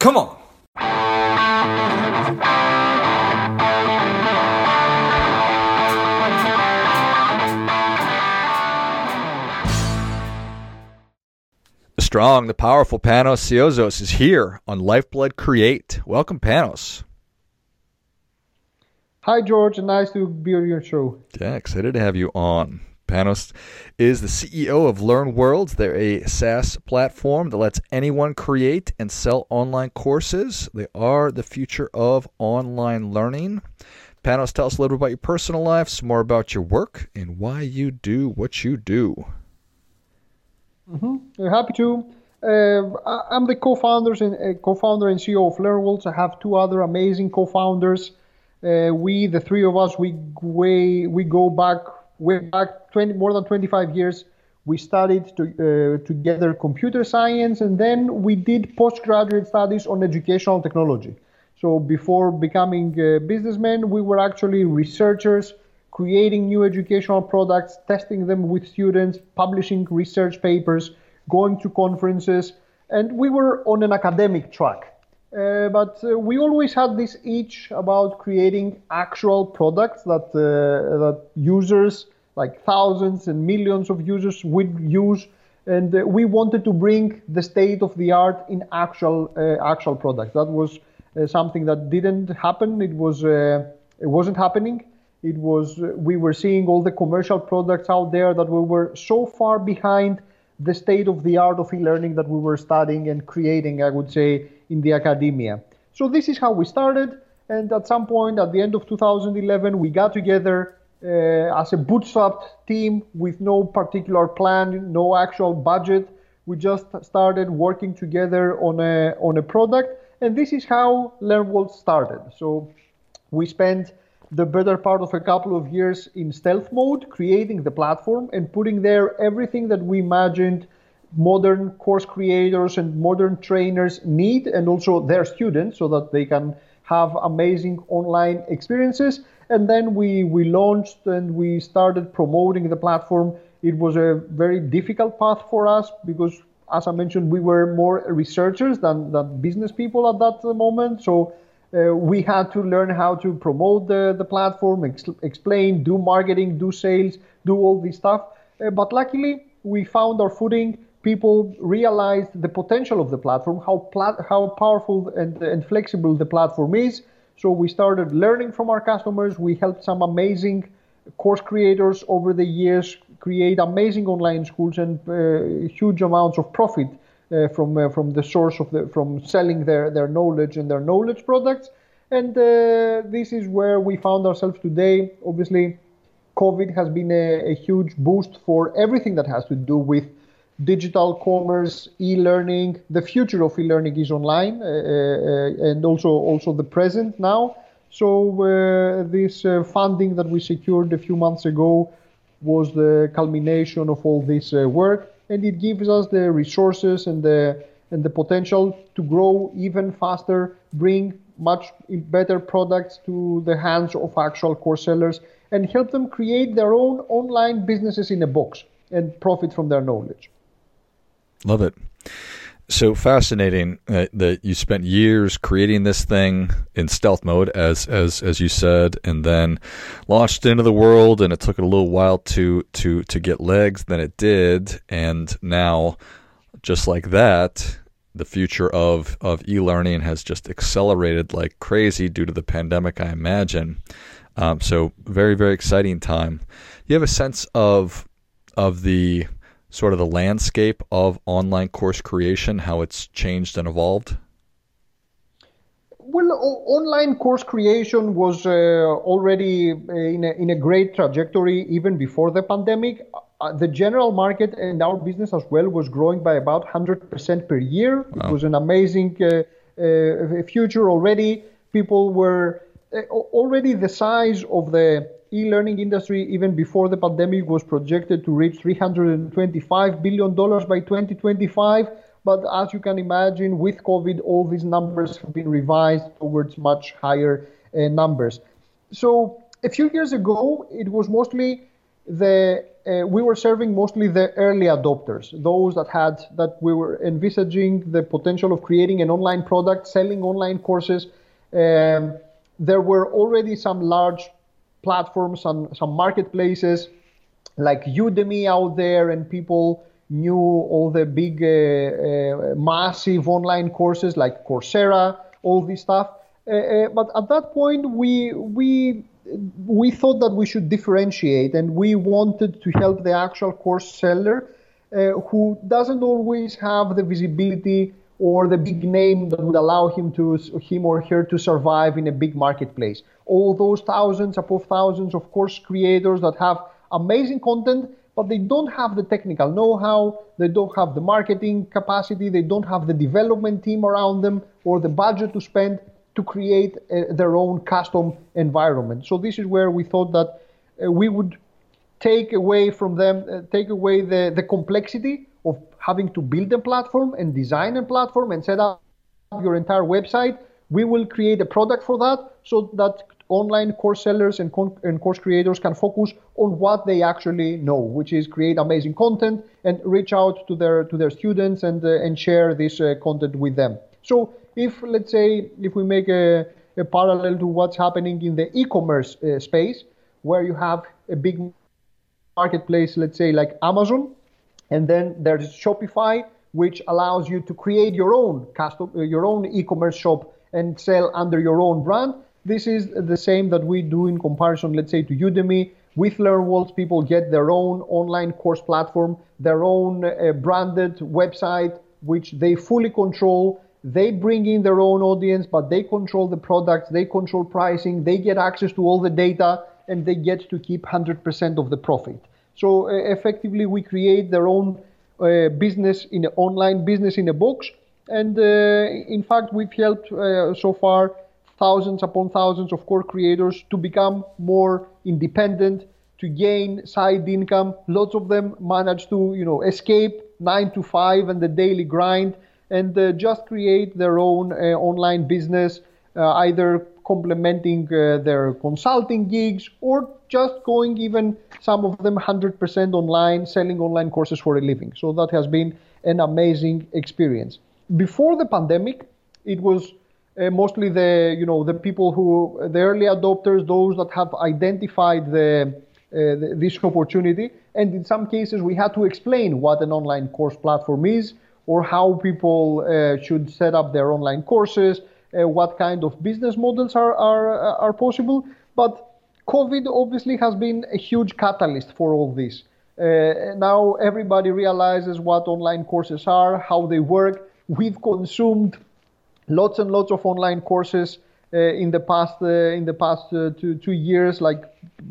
Come on. The strong, the powerful Panos Siozos is here on Lifeblood Create. Welcome, Panos. Hi, George. Nice to be on your show. Yeah, excited to have you on. Panos is the CEO of LearnWorlds. They're a SaaS platform that lets anyone create and sell online courses. They are the future of online learning. Panos, tell us a little bit about your personal life, some more about your work, and why you do what you do. Mm-hmm. Happy to. Uh, I'm the co-founders and uh, co-founder and CEO of LearnWorlds. I have two other amazing co-founders. Uh, we, the three of us, we way we go back way back 20, more than 25 years. We studied to, uh, together computer science, and then we did postgraduate studies on educational technology. So before becoming businessmen, we were actually researchers, creating new educational products, testing them with students, publishing research papers, going to conferences, and we were on an academic track. Uh, but uh, we always had this itch about creating actual products that uh, that users, like thousands and millions of users, would use, and uh, we wanted to bring the state of the art in actual uh, actual products. That was something that didn't happen. It was it wasn't happening. It was we were seeing all the commercial products out there that we were so far behind the state of the art of e-learning that we were studying and creating. I would say in the academia. So this is how we started. And at some point, at the end of 2011, we got together uh, as a bootstrapped team with no particular plan, no actual budget. We just started working together on a on a product, and this is how LearnWorld started. So we spent the better part of a couple of years in stealth mode, creating the platform and putting there everything that we imagined modern course creators and modern trainers need and also their students so that they can have amazing online experiences. And then we we launched and we started promoting the platform. It was a very difficult path for us because as i mentioned we were more researchers than, than business people at that moment. So uh, we had to learn how to promote the, the platform ex- explain do marketing do sales do all this stuff uh, but luckily we found our footing people realized the potential of the platform, how plat- how powerful and, and flexible the platform is. So we started learning from our customers. We helped some amazing course creators over the years create amazing online schools and uh, huge amounts of profit uh, from uh, from the source of the from selling their their knowledge and their knowledge products. And uh, this is where we found ourselves today. Obviously, COVID has been a, a huge boost for everything that has to do with digital commerce, e-learning. The future of e-learning is online, uh, uh, and also also the present now. So uh, this uh, funding that we secured a few months ago was the culmination of all this uh, work, and it gives us the resources and the and the potential to grow even faster, bring much better products to the hands of actual course sellers, and help them create their own online businesses in a box and profit from their knowledge. Love it. So fascinating uh, that you spent years creating this thing in stealth mode, as as as you said, and then launched into the world. And it took a little while to to to get legs. Then it did, and now, just like that, the future of of e-learning has just accelerated like crazy due to the pandemic. I imagine. Um, so very very exciting time. You have a sense of of the sort of the landscape of online course creation, how it's changed and evolved? Well, o- online course creation was uh, already uh, in a, in a great trajectory even before the pandemic. Uh, the general market and our business as well was growing by about 100% per year. Wow. It was an amazing uh, uh future already. People were uh, already the size of the e-learning industry, even before the pandemic, was projected to reach 325 billion dollars by 2025. But as you can imagine, with COVID, all these numbers have been revised towards much higher uh, numbers. So a few years ago, it was mostly the uh, we were serving mostly the early adopters, those that had that we were envisaging the potential of creating an online product, selling online courses. Um, there were already some large platforms and some marketplaces like Udemy out there, and people knew all the big, uh, uh, massive online courses like Coursera, all this stuff. Uh, uh, but at that point, we we we thought that we should differentiate, and we wanted to help the actual course seller who doesn't always have the visibility or the big name that would allow him to him or her to survive in a big marketplace. All those thousands upon thousands of course creators that have amazing content, but they don't have the technical know-how, they don't have the marketing capacity, they don't have the development team around them or the budget to spend to create uh, their own custom environment. So this is where we thought that uh, we would take away from them, uh, take away the, the complexity of having to build a platform and design a platform and set up your entire website. We will create a product for that so that online course sellers and, con- and course creators can focus on what they actually know, which is create amazing content and reach out to their to their students and uh, and share this uh, content with them. So if let's say if we make a, a parallel to what's happening in the e-commerce uh, space, where you have a big marketplace, let's say like Amazon, and then there's Shopify, which allows you to create your own custom, uh, your own e-commerce shop and sell under your own brand. This is the same that we do in comparison, let's say, to Udemy. With LearnWorlds, people get their own online course platform, their own uh, branded website, which they fully control. They bring in their own audience, but they control the products, they control pricing, they get access to all the data, and they get to keep 100% of the profit. So uh, effectively, we create their own uh, business in an online business in a box. And uh, in fact, we've helped so far thousands upon thousands of core creators to become more independent, to gain side income. Lots of them manage to, you know, escape nine to five and the daily grind and uh, just create their own uh, online business, uh, either complementing uh, their consulting gigs or just going even some of them 100% online, selling online courses for a living. So that has been an amazing experience. Before the pandemic, it was uh, mostly the you know the people who the early adopters, those that have identified the, uh, this opportunity, and in some cases we had to explain what an online course platform is or how people uh, should set up their online courses, uh, what kind of business models are are are possible. But COVID obviously has been a huge catalyst for all this. Uh, now everybody realizes what online courses are, how they work. We've consumed lots and lots of online courses uh, in the past uh, in the past uh, two two years, like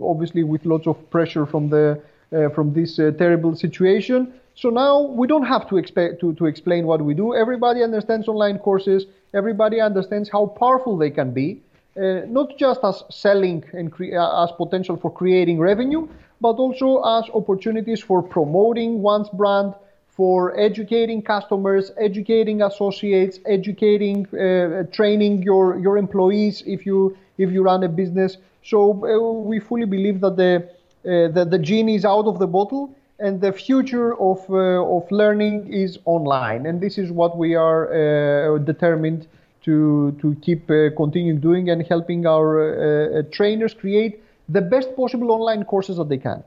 obviously with lots of pressure from the uh, from this uh, terrible situation. So now we don't have to expect to, to explain what we do. Everybody understands online courses. Everybody understands how powerful they can be, uh, not just as selling and cre- as potential for creating revenue, but also as opportunities for promoting one's brand, for educating customers, educating associates, educating, uh, training your, your employees if you if you run a business. So uh, we fully believe that the uh, that the genie is out of the bottle and the future of uh, of learning is online. And this is what we are uh, determined to to keep uh, continuing doing and helping our trainers create the best possible online courses that they can.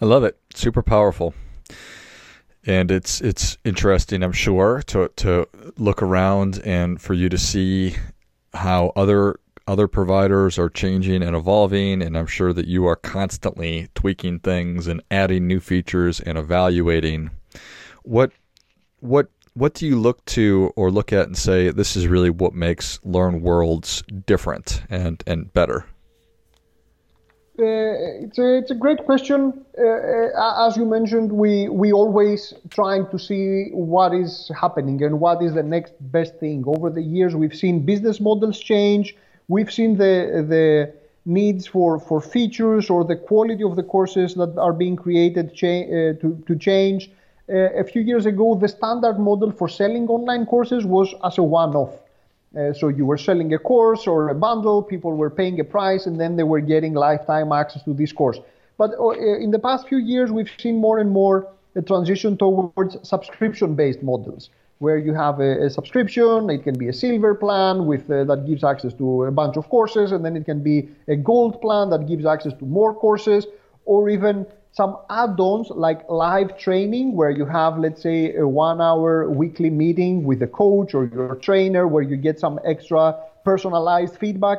I love it. Super powerful and it's it's interesting, I'm sure, to to look around and for you to see how other other providers are changing and evolving, and I'm sure that you are constantly tweaking things and adding new features and evaluating. What what what do you look to or look at and say this is really what makes LearnWorlds different and and better? Uh, it's a it's a great question. Uh, uh, as you mentioned, we we always trying to see what is happening and what is the next best thing. Over the years, we've seen business models change. We've seen the the needs for, for features or the quality of the courses that are being created cha- uh, to to change. Uh, a few years ago, the standard model for selling online courses was as a one-off. Uh, so you were selling a course or a bundle, people were paying a price, and then they were getting lifetime access to this course. But uh, in the past few years, we've seen more and more a transition towards subscription-based models, where you have a, a, subscription. It can be a silver plan with uh, that gives access to a bunch of courses, and then it can be a gold plan that gives access to more courses, or even some add-ons like live training, where you have, let's say, a one-hour weekly meeting with a coach or your trainer, where you get some extra personalized feedback.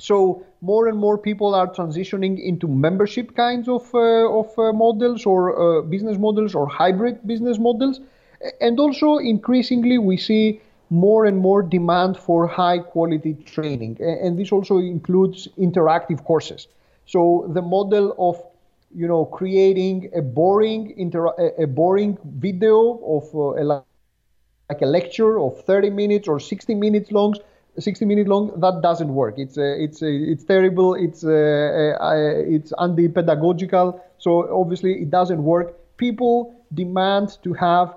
So more and more people are transitioning into membership kinds of, uh, of uh, models or uh, business models or hybrid business models. And also increasingly we see more and more demand for high quality training. And this also includes interactive courses. So the model of you know creating a boring inter- a boring video of uh, a, like a lecture of 30 minutes or 60 minutes long 60 minutes long that doesn't work it's uh, it's uh, it's terrible it's uh, uh, it's anti-pedagogical so obviously it doesn't work people demand to have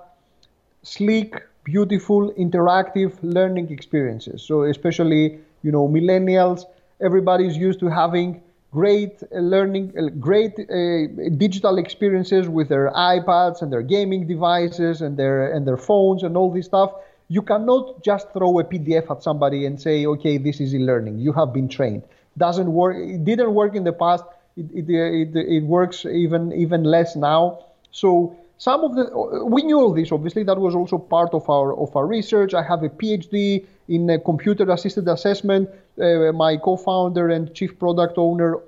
sleek beautiful interactive learning experiences so especially you know millennials everybody's used to having great uh, learning uh, great uh, digital experiences with their iPads and their gaming devices and their and their phones and all this stuff you cannot just throw a PDF at somebody and say, okay, this is e-learning. You have been trained. Doesn't work. It didn't work in the past. It, it, uh, it, it works even even less now. So some of the we knew all this. Obviously, that was also part of our of our research. I have a PhD in computer assisted assessment. Uh, my co-founder and chief product owner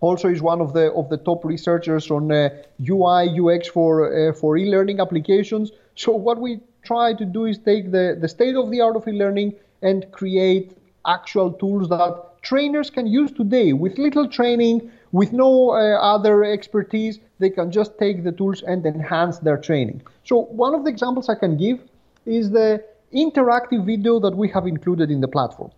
also is one of the of the top researchers on uh, UI UX for uh, for e-learning applications. So what we try to do is take the, the state of the art of e-learning and create actual tools that trainers can use today with little training, with no uh, other expertise. They can just take the tools and enhance their training. So one of the examples I can give is the interactive video that we have included in the platform.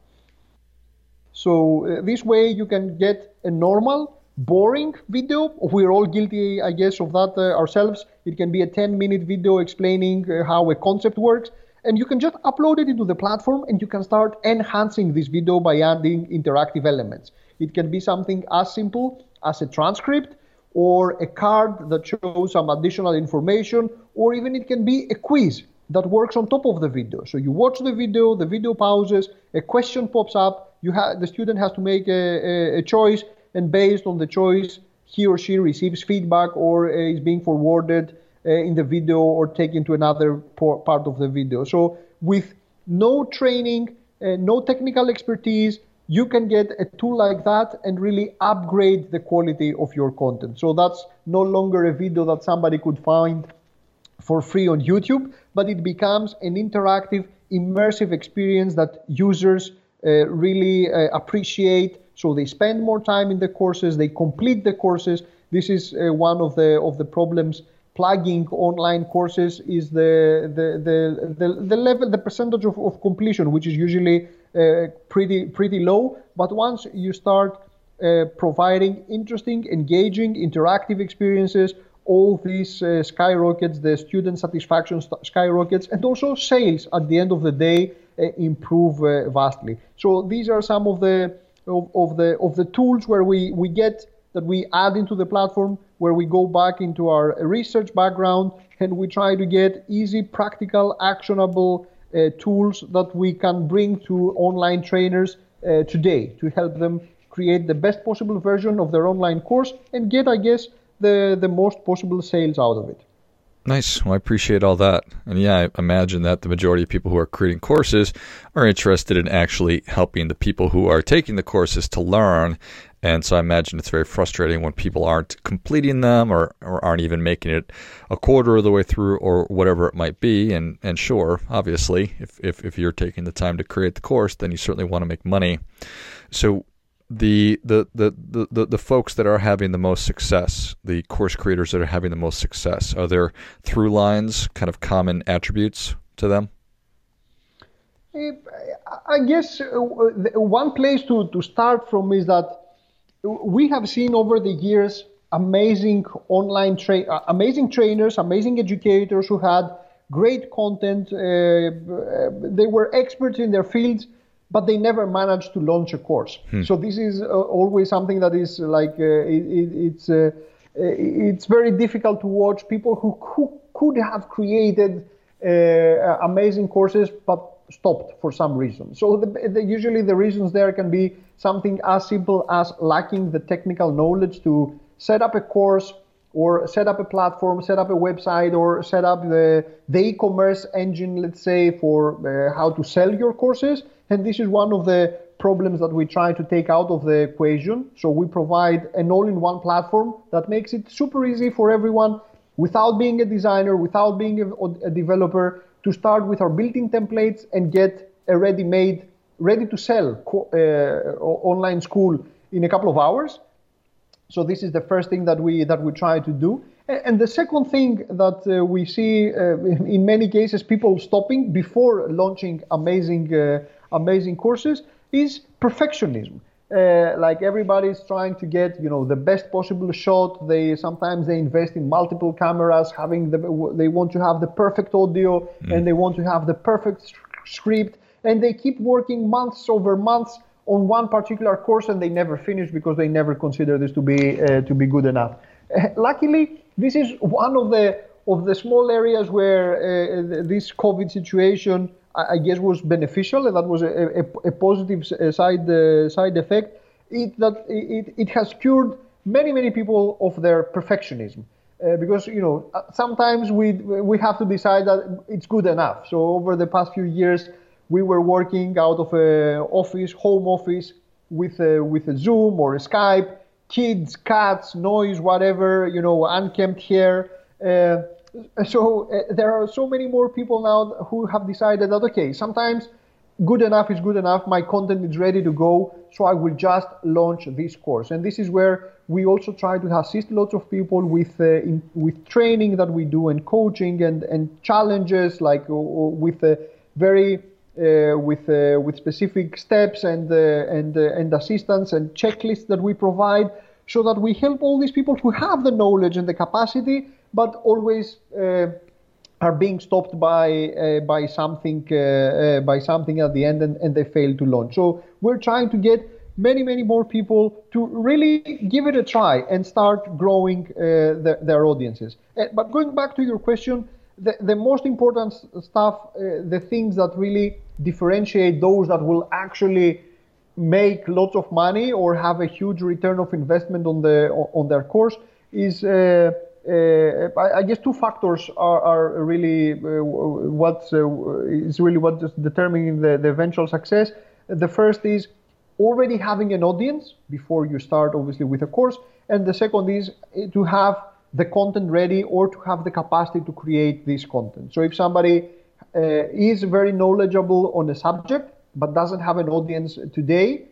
So uh, this way you can get a normal boring video. We're all guilty, I guess, of that uh, ourselves. It can be a 10 minute video explaining uh, how a concept works. And you can just upload it into the platform and you can start enhancing this video by adding interactive elements. It can be something as simple as a transcript or a card that shows some additional information, or even it can be a quiz that works on top of the video. So you watch the video, the video pauses, a question pops up, you have the student has to make a, a, a choice, and based on the choice, he or she receives feedback or uh, is being forwarded uh, in the video or taken to another part of the video. So with no training, uh, no technical expertise, you can get a tool like that and really upgrade the quality of your content. So that's no longer a video that somebody could find for free on YouTube, but it becomes an interactive, immersive experience that users uh, really uh, appreciate so they spend more time in the courses, they complete the courses. This is uh, one of the of the problems plugging online courses is the the the, the, the level the percentage of, of completion which is usually pretty pretty low. But once you start uh, providing interesting engaging interactive experiences all these uh, skyrockets the student satisfaction skyrockets and also sales at the end of the day uh, improve uh, vastly. So these are some of the of, of the of the tools where we, we get that we add into the platform where we go back into our research background and we try to get easy, practical, actionable uh, tools that we can bring to online trainers uh, today to help them create the best possible version of their online course and get, I guess, the, the most possible sales out of it. Nice. Well, I appreciate all that. And yeah, I imagine that the majority of people who are creating courses are interested in actually helping the people who are taking the courses to learn. And so I imagine it's very frustrating when people aren't completing them or, or aren't even making it a quarter of the way through or whatever it might be. And, and sure, obviously, if, if, if you're taking the time to create the course, then you certainly want to make money. So the, the the, the, the folks that are having the most success, the course creators that are having the most success, are there through lines, kind of common attributes to them? I guess uh, one place to, to start from is that we have seen over the years amazing online tra- uh, amazing trainers, amazing educators who had great content. Uh, they were experts in their fields, but they never manage to launch a course. Hmm. So this is uh, always something that is like uh, it, it, it's uh, it's very difficult to watch people who, who could have created uh, amazing courses but stopped for some reason. So the, the, usually the reasons there can be something as simple as lacking the technical knowledge to set up a course or set up a platform, set up a website, or set up the, the e-commerce engine, let's say, for uh, how to sell your courses. And this is one of the problems that we try to take out of the equation. So we provide an all-in-one platform that makes it super easy for everyone without being a designer, without being a, a developer, to start with our built-in templates and get a ready-made, ready-to-sell uh, online school in a couple of hours so this is the first thing that we that we try to do. And the second thing that uh, we see uh, in many cases people stopping before launching amazing uh, amazing courses is perfectionism. Uh, like everybody's trying to get you know the best possible shot. They sometimes they invest in multiple cameras, having the they want to have the perfect audio mm. and they want to have the perfect script, and they keep working months over months on one particular course and they never finish because they never consider this to be uh, to be good enough. Luckily, this is one of the of the small areas where uh, this COVID situation, I, I, guess, was beneficial, and that was a, a, a positive side uh, side effect. It that it, it has cured many many people of their perfectionism. Uh, because you know sometimes we we have to decide that it's good enough. So over the past few years, we were working out of a office, home office, with a, with a Zoom or a Skype, kids, cats, noise, whatever, you know, unkempt hair. Uh, so uh, there are so many more people now who have decided that okay, sometimes good enough is good enough. My content is ready to go, so I will just launch this course. And this is where we also try to assist lots of people with uh, in, with training that we do and coaching and and challenges like uh, with a very uh, with uh, with specific steps and uh, and and assistance and checklists that we provide, so that we help all these people who have the knowledge and the capacity, but always are being stopped by uh, by something uh, uh, by something at the end and, and they fail to launch. So we're trying to get many many more people to really give it a try and start growing the, their audiences. but going back to your question, the, the most important stuff, the things that really differentiate those that will actually make lots of money or have a huge return of investment on the on their course is uh, uh, I guess two factors are, are really uh, what uh, is really what is determining the, the eventual success. The first is already having an audience before you start, obviously, with a course, and the second is to have the content ready or to have the capacity to create this content. So if somebody Uh, is very knowledgeable on a subject but doesn't have an audience today,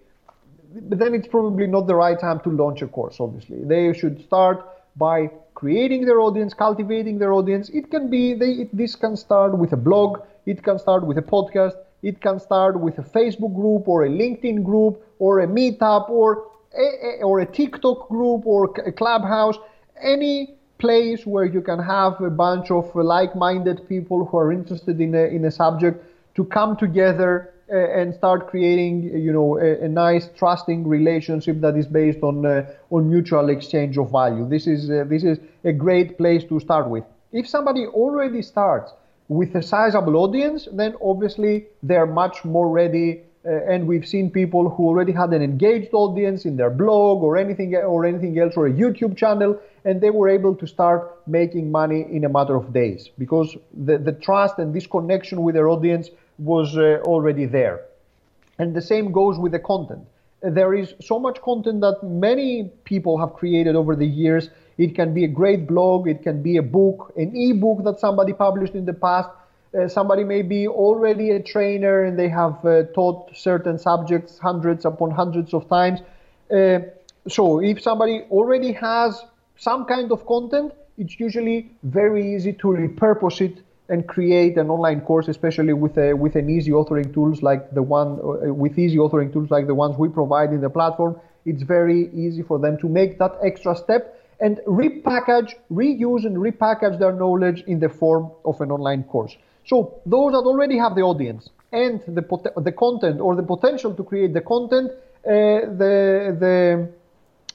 But then it's probably not the right time to launch a course, obviously. They should start by creating their audience, cultivating their audience. It can be, they, it, this can start with a blog, it can start with a podcast, it can start with a Facebook group or a LinkedIn group or a meetup or a, or a TikTok group or a clubhouse. Any place where you can have a bunch of like-minded people who are interested in a, in a subject to come together uh, and start creating, you know, a, a, nice trusting relationship that is based on uh, on mutual exchange of value. This is uh, this is a great place to start with. If somebody already starts with a sizable audience, then obviously they're much more ready uh, and we've seen people who already had an engaged audience in their blog or anything or anything else or a YouTube channel, and they were able to start making money in a matter of days because the, the trust and this connection with their audience was uh, already there. And the same goes with the content. There is so much content that many people have created over the years. It can be a great blog, it can be a book, an e-book that somebody published in the past uh, somebody may be already a trainer and they have uh, taught certain subjects hundreds upon hundreds of times. Uh, so if somebody already has some kind of content, it's usually very easy to repurpose it and create an online course, especially with a, with an easy authoring tools like the one uh, with easy authoring tools like the ones we provide in the platform. It's very easy for them to make that extra step and repackage, reuse, and repackage their knowledge in the form of an online course. So those that already have the audience and the the content or the potential to create the content, uh, the the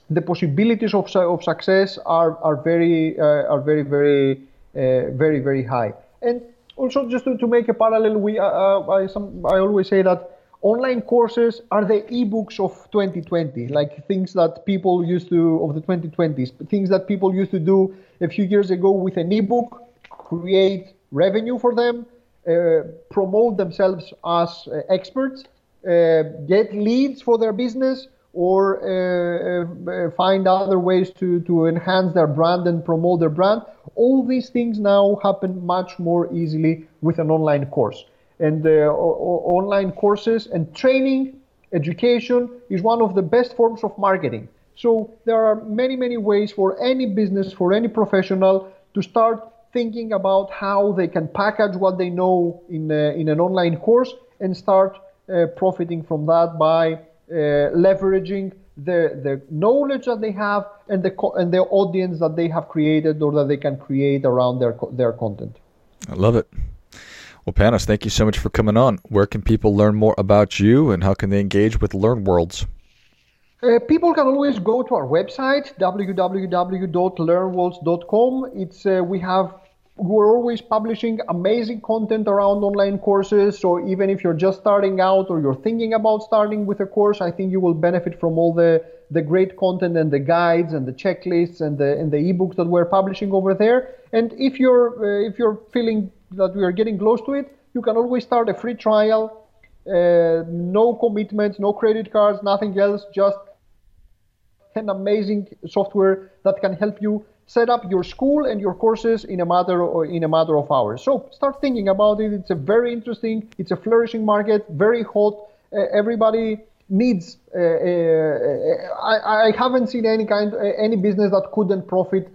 the possibilities of, of success are are very uh, are very very uh, very very high. And also, just to, to make a parallel, we uh, uh, I some I always say that online courses are the ebooks of 2020 like things that people used to of the 2020s things that people used to do a few years ago with an ebook create revenue for them uh, promote themselves as uh, experts uh, get leads for their business or uh, uh, find other ways to, to enhance their brand and promote their brand. All these things now happen much more easily with an online course. And uh, online courses and training education is one of the best forms of marketing. So there are many many ways for any business for any professional to start thinking about how they can package what they know in, uh, in an online course and start uh, profiting from that by uh, leveraging the, the knowledge that they have and the, and the audience that they have created or that they can create around their, their content. I love it. Well, Panos, thank you so much for coming on. Where can people learn more about you and how can they engage with LearnWorlds? Uh, people can always go to our website www.learnworlds.com. It's uh, we have we're always publishing amazing content around online courses. So even if you're just starting out or you're thinking about starting with a course, I think you will benefit from all the the great content and the guides and the checklists and the and the ebooks that we're publishing over there. And if you're uh, if you're feeling that we are getting close to it, you can always start a free trial. Uh, no commitments, no credit cards, nothing else, just an amazing software that can help you set up your school and your courses in a matter or in a matter of hours. So start thinking about it. It's a very interesting, it's a flourishing market, very hot. Uh, everybody needs. Uh, uh, I, I, haven't seen any kind, any business that couldn't profit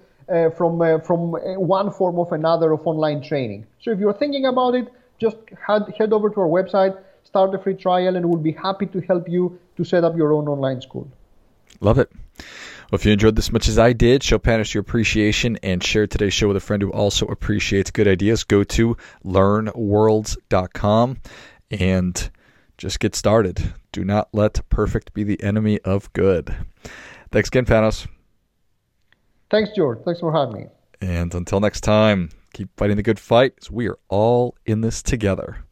from from one form of another of online training. So if you're thinking about it, just head head over to our website, start a free trial, and we'll be happy to help you to set up your own online school. Love it. Well, if you enjoyed this much as I did, show Panos your appreciation and share today's show with a friend who also appreciates good ideas. Go to learnworlds.com and just get started. Do not let perfect be the enemy of good. Thanks again, Panos. Thanks, George. Thanks for having me. And until next time, keep fighting the good fight as we are all in this together.